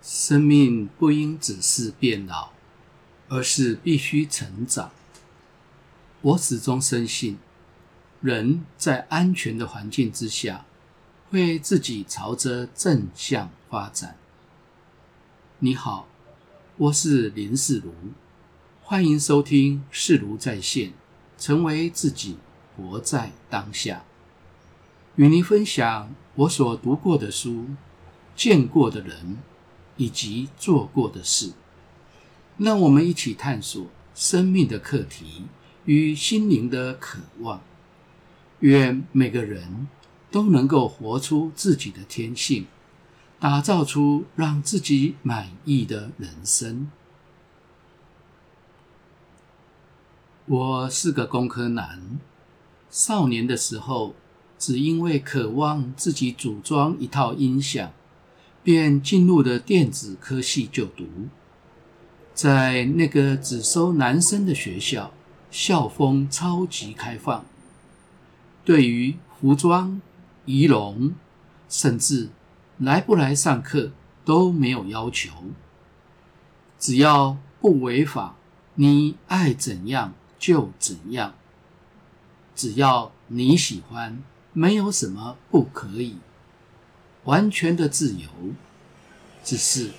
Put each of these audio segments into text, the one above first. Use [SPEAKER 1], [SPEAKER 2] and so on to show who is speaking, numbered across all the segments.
[SPEAKER 1] 生命不应只是变老，而是必须成长。我始终深信，人在安全的环境之下，会自己朝着正向发展。你好，我是林世如，欢迎收听世如在线，成为自己，活在当下。与您分享我所读过的书、见过的人以及做过的事。让我们一起探索生命的课题与心灵的渴望。愿每个人都能够活出自己的天性，打造出让自己满意的人生。我是个工科男，少年的时候，只因为渴望自己组装一套音响，便进入了电子科系就读。在那个只收男生的学校，校风超级开放。对于服装、仪容，甚至来不来上课都没有要求，只要不违法，你爱怎样就怎样。只要你喜欢，没有什么不可以，完全的自由。只是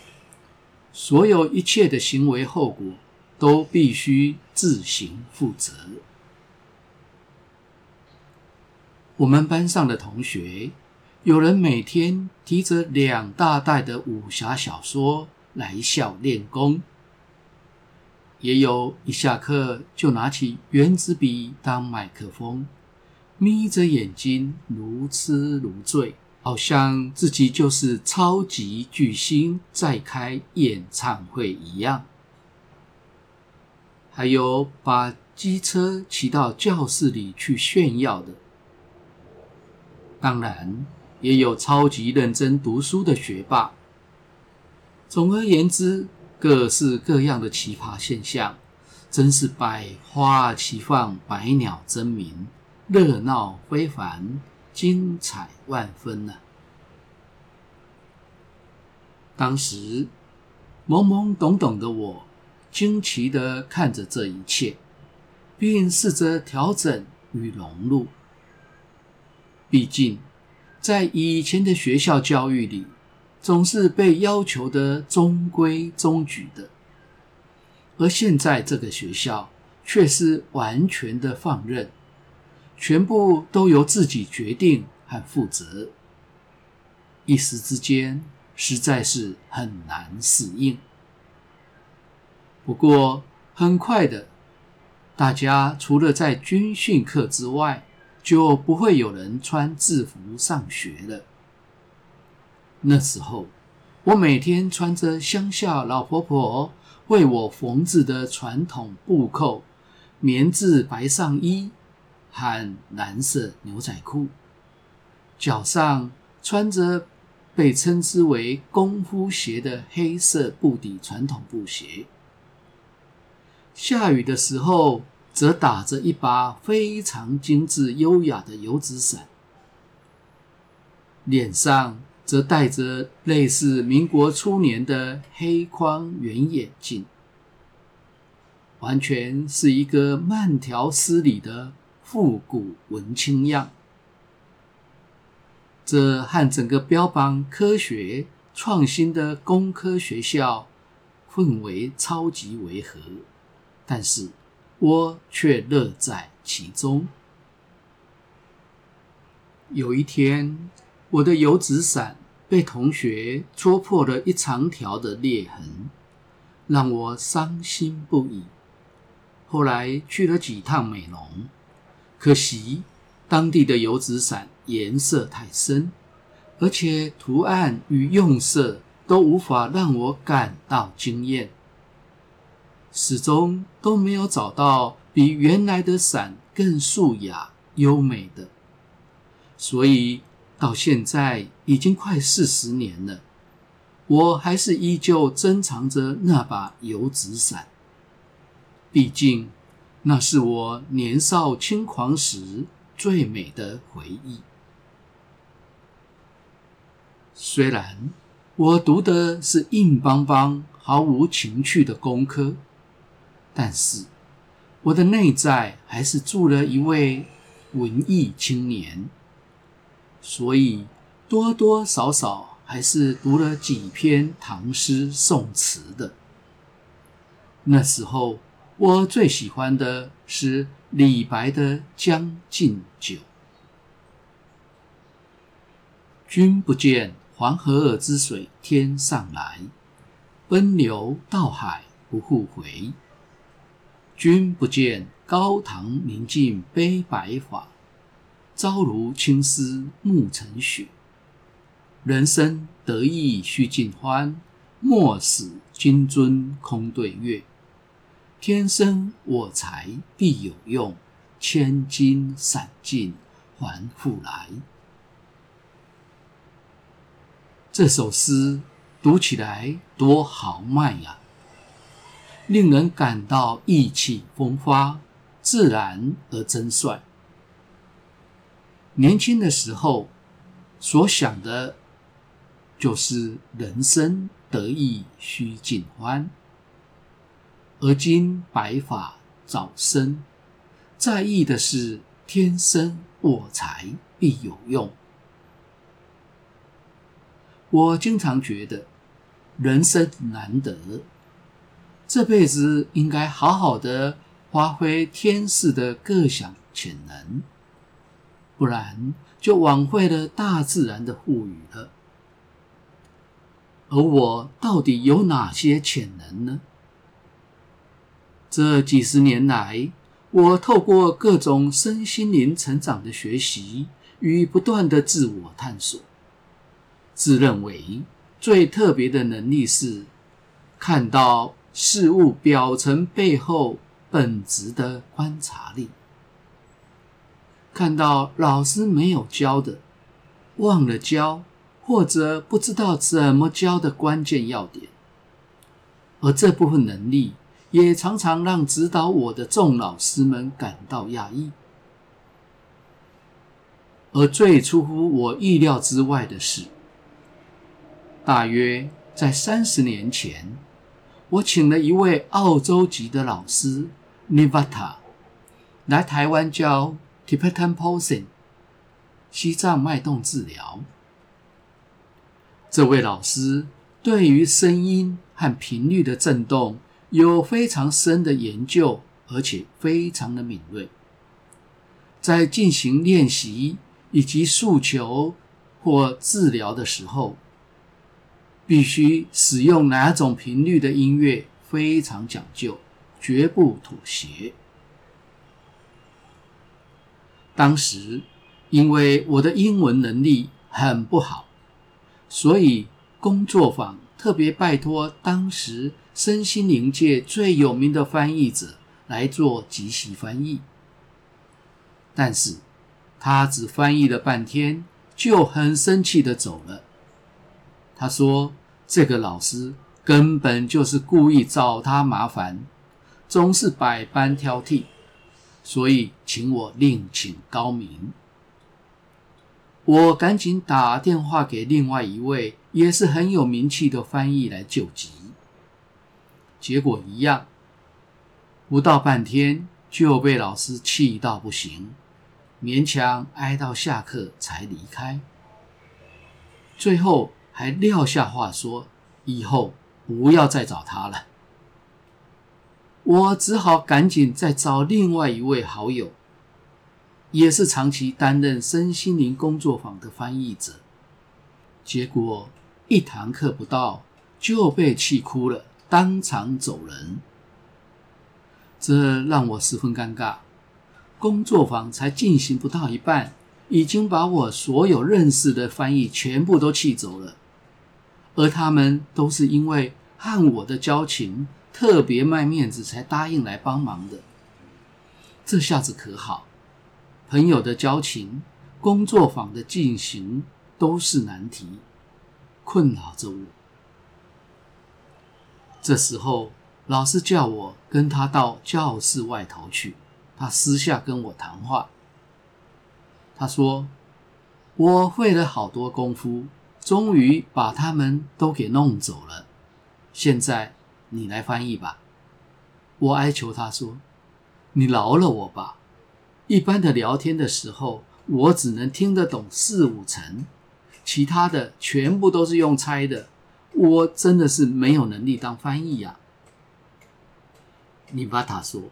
[SPEAKER 1] 所有一切的行为后果都必须自行负责。我们班上的同学，有人每天提着两大袋的武侠小说来校练功，也有一下课就拿起原子笔当麦克风，眯着眼睛如痴如醉，好像自己就是超级巨星在开演唱会一样。还有把机车骑到教室里去炫耀的。当然，也有超级认真读书的学霸。总而言之，各式各样的奇葩现象，真是百花齐放，百鸟争鸣，热闹非凡，精彩万分呢、当时懵懵懂懂的我，惊奇的看着这一切，并试着调整与融入。毕竟，在以前的学校教育里，总是被要求的中规中矩的，而现在这个学校却是完全的放任，全部都由自己决定和负责，一时之间实在是很难适应。不过，很快的，大家除了在军训课之外，就不会有人穿制服上学了。那时候，我每天穿着乡下老婆婆为我缝制的传统布扣棉质白上衣和蓝色牛仔裤，脚上穿着被称之为功夫鞋的黑色布底传统布鞋。下雨的时候，则打着一把非常精致优雅的油纸伞，脸上则戴着类似民国初年的黑框圆眼镜，完全是一个慢条斯理的复古文青样。这和整个标榜科学创新的工科学校氛围超级违和，但是。我却乐在其中。有一天，我的油纸伞被同学戳破了一长条的裂痕，让我伤心不已。后来去了几趟美容，可惜当地的油纸伞颜色太深，而且图案与用色都无法让我感到惊艳。始终都没有找到比原来的伞更素雅优美的，所以到现在已经快四十年了，我还是依旧珍藏着那把油纸伞。毕竟，那是我年少轻狂时最美的回忆。虽然我读的是硬邦邦、毫无情趣的工科，但是我的内在还是住了一位文艺青年，所以多多少少还是读了几篇唐诗宋词的。那时候我最喜欢的是李白的《将进酒》。君不见黄河之水天上来，奔流到海不复回。君不见高堂明镜悲白发，朝如青丝暮成雪。人生得意须尽欢，莫使金樽空对月。天生我材必有用，千金散尽还复来。这首诗读起来多豪迈呀，令人感到意气风发，自然而真率。年轻的时候所想的，就是人生得意须尽欢，而今白发早生，在意的是天生我材必有用。我经常觉得，人生难得，这辈子应该好好的发挥天赐的各项潜能，不然就枉费了大自然的赋予了。而我到底有哪些潜能呢？这几十年来，我透过各种身心灵成长的学习与不断的自我探索。自认为最特别的能力是看到事物表层背后本质的观察力，看到老师没有教的、忘了教或者不知道怎么教的关键要点，而这部分能力也常常让指导我的众老师们感到讶异。而最出乎我意料之外的是，大约在三十年前，我请了一位澳洲籍的老师 Nivata 来台湾教 Tibetan Posing 西藏脉动治疗。这位老师对于声音和频率的震动有非常深的研究，而且非常的敏锐。在进行练习以及诉求或治疗的时候，必须使用哪种频率的音乐，非常讲究，绝不妥协。当时因为我的英文能力很不好，所以工作坊特别拜托当时身心灵界最有名的翻译者来做即席翻译。但是他只翻译了半天，就很生气的走了。他说：“这个老师根本就是故意找他麻烦，总是百般挑剔，所以请我另请高明。”我赶紧打电话给另外一位也是很有名气的翻译来救急，结果一样，不到半天就被老师气到不行，勉强挨到下课才离开。最后。还撂下话说，以后不要再找他了。我只好赶紧再找另外一位好友，也是长期担任身心灵工作坊的翻译者。结果一堂课不到就被气哭了，当场走人。这让我十分尴尬。工作坊才进行不到一半，已经把我所有认识的翻译全部都气走了。而他们都是因为和我的交情特别卖面子，才答应来帮忙的。这下子可好，朋友的交情、工作坊的进行都是难题，困扰着我。这时候，老师叫我跟他到教室外头去，他私下跟我谈话。他说：“我费了好多功夫。”终于把他们都给弄走了。现在你来翻译吧。我哀求他说：“你饶了我吧。一般的聊天的时候，我只能听得懂四五成，其他的全部都是用猜的。我真的是没有能力当翻译呀。”你巴塔说：“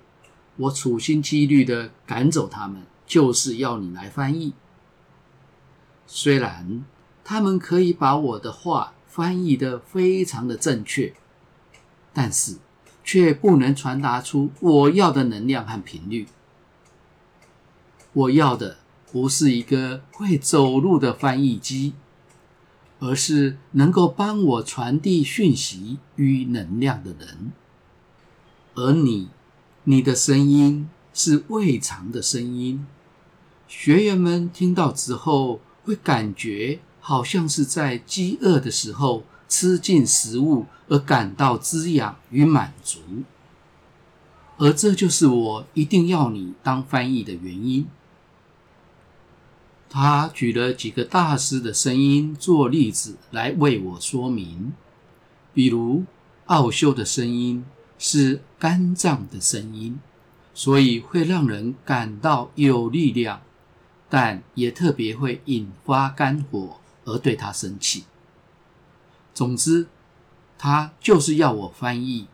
[SPEAKER 1] 我处心积虑的赶走他们，就是要你来翻译。虽然他们可以把我的话翻译的非常的正确，但是却不能传达出我要的能量和频率。我要的不是一个会走路的翻译机，而是能够帮我传递讯息与能量的人。”而你，你的声音是胃肠的声音。学员们听到之后，会感觉好像是在饥饿的时候吃进食物而感到滋养与满足。而这就是我一定要你当翻译的原因。他举了几个大师的声音做例子来为我说明，比如奥修的声音。是肝脏的声音，所以会让人感到有力量，但也特别会引发肝火而对他生气。总之，他就是要我翻译。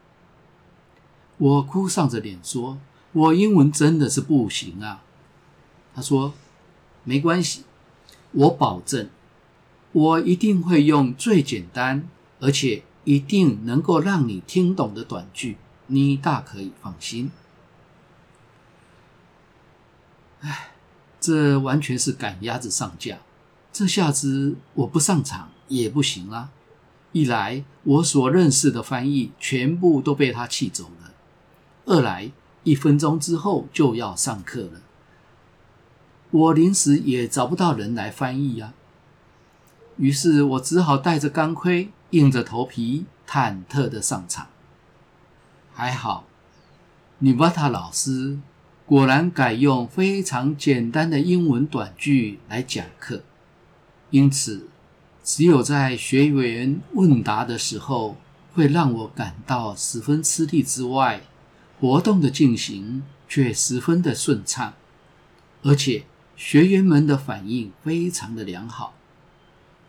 [SPEAKER 1] 我哭丧着脸说：“我英文真的是不行啊。”他说：“没关系，我保证，我一定会用最简单而且。”一定能够让你听懂的短句，你大可以放心。哎，这完全是赶鸭子上架，这下子我不上场也不行啦。一来我所认识的翻译全部都被他气走了；二来一分钟之后就要上课了，我临时也找不到人来翻译呀。于是我只好带着钢盔。硬着头皮，忐忑的上场。还好，尼巴塔老师果然改用非常简单的英文短句来讲课，因此只有在学员问答的时候会让我感到十分吃力之外，活动的进行却十分的顺畅，而且学员们的反应非常的良好。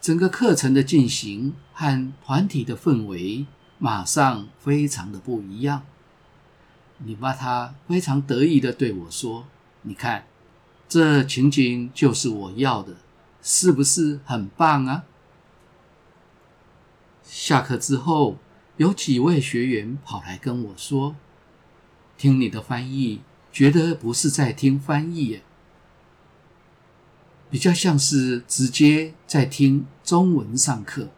[SPEAKER 1] 整个课程的进行和团体的氛围马上非常的不一样。尼巴塔非常得意的对我说：“你看，这情景就是我要的，是不是很棒啊？”下课之后，有几位学员跑来跟我说：“听你的翻译，觉得不是在听翻译耶。”比较像是直接在听中文上课，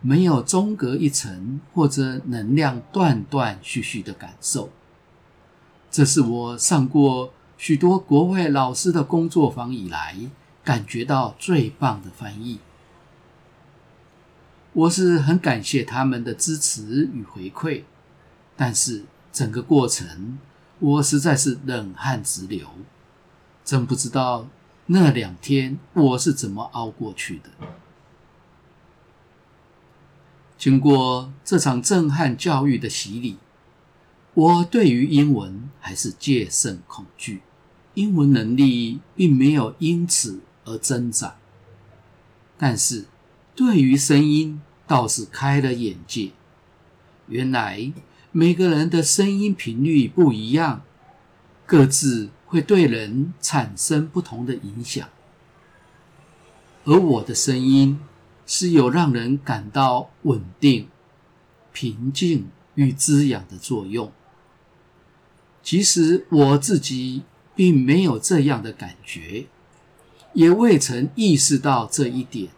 [SPEAKER 1] 没有中隔一层或者能量断断续续的感受。这是我上过许多国外老师的工作坊以来感觉到最棒的翻译。我是很感谢他们的支持与回馈，但是整个过程我实在是冷汗直流，真不知道。那两天我是怎么熬过去的？经过这场震撼教育的洗礼，我对于英文还是戒慎恐惧，英文能力并没有因此而增长。但是，对于声音倒是开了眼界。原来每个人的声音频率不一样，各自。会对人产生不同的影响，而我的声音是有让人感到稳定、平静与滋养的作用。其实我自己并没有这样的感觉，也未曾意识到这一点，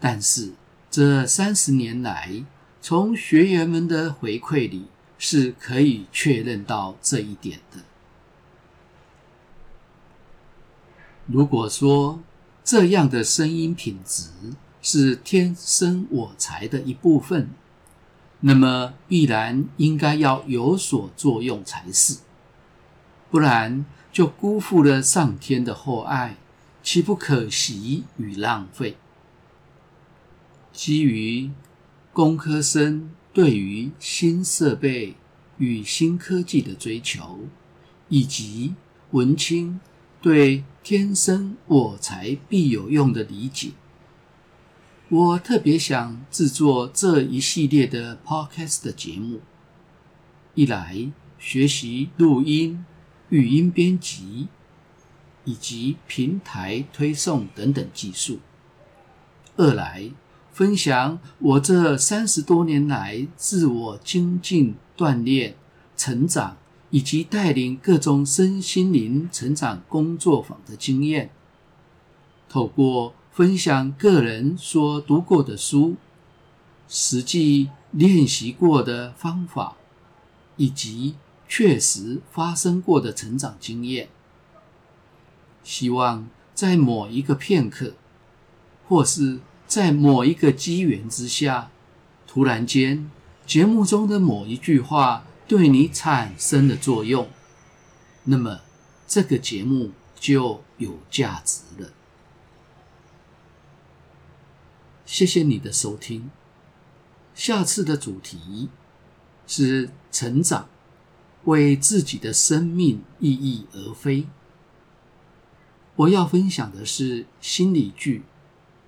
[SPEAKER 1] 但是这三十年来，从学员们的回馈里是可以确认到这一点的。如果说这样的声音品质是天生我材的一部分，那么必然应该要有所作用才是，不然就辜负了上天的厚爱，岂不可惜与浪费？基于工科生对于新设备与新科技的追求，以及文青对“天生我材必有用”的理解，我特别想制作这一系列的 Podcast 的节目。一来学习录音、语音编辑以及平台推送等等技术；二来分享我这三十多年来自我精进、锻炼、成长以及带领各种身心灵成长工作坊的经验。透过分享个人所读过的书、实际练习过的方法。以及确实发生过的成长经验，希望在某一个片刻，或是在某一个机缘之下，突然间，节目中的某一句话对你产生了作用，那么这个节目就有价值了。谢谢你的收听，下次的主题。是成长，为自己的生命意义而飞。我要分享的是心理剧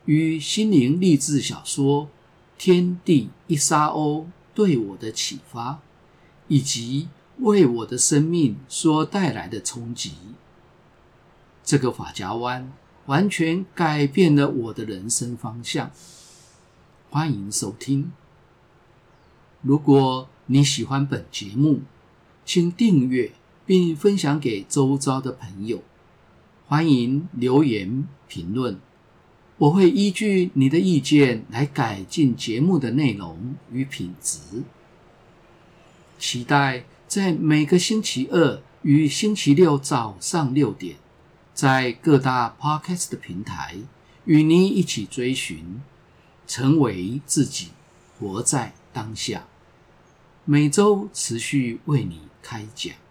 [SPEAKER 1] 与心灵励志小说《天地一沙鸥》对我的启发，以及为我的生命所带来的冲击。这个法夹湾完全改变了我的人生方向。欢迎收听。如果你喜欢本节目，请订阅并分享给周遭的朋友。欢迎留言评论，我会依据你的意见来改进节目的内容与品质。期待在每个星期二与星期六早上六点，在各大 Podcast 平台与你一起追寻，成为自己，活在当下。每周持续为你开讲。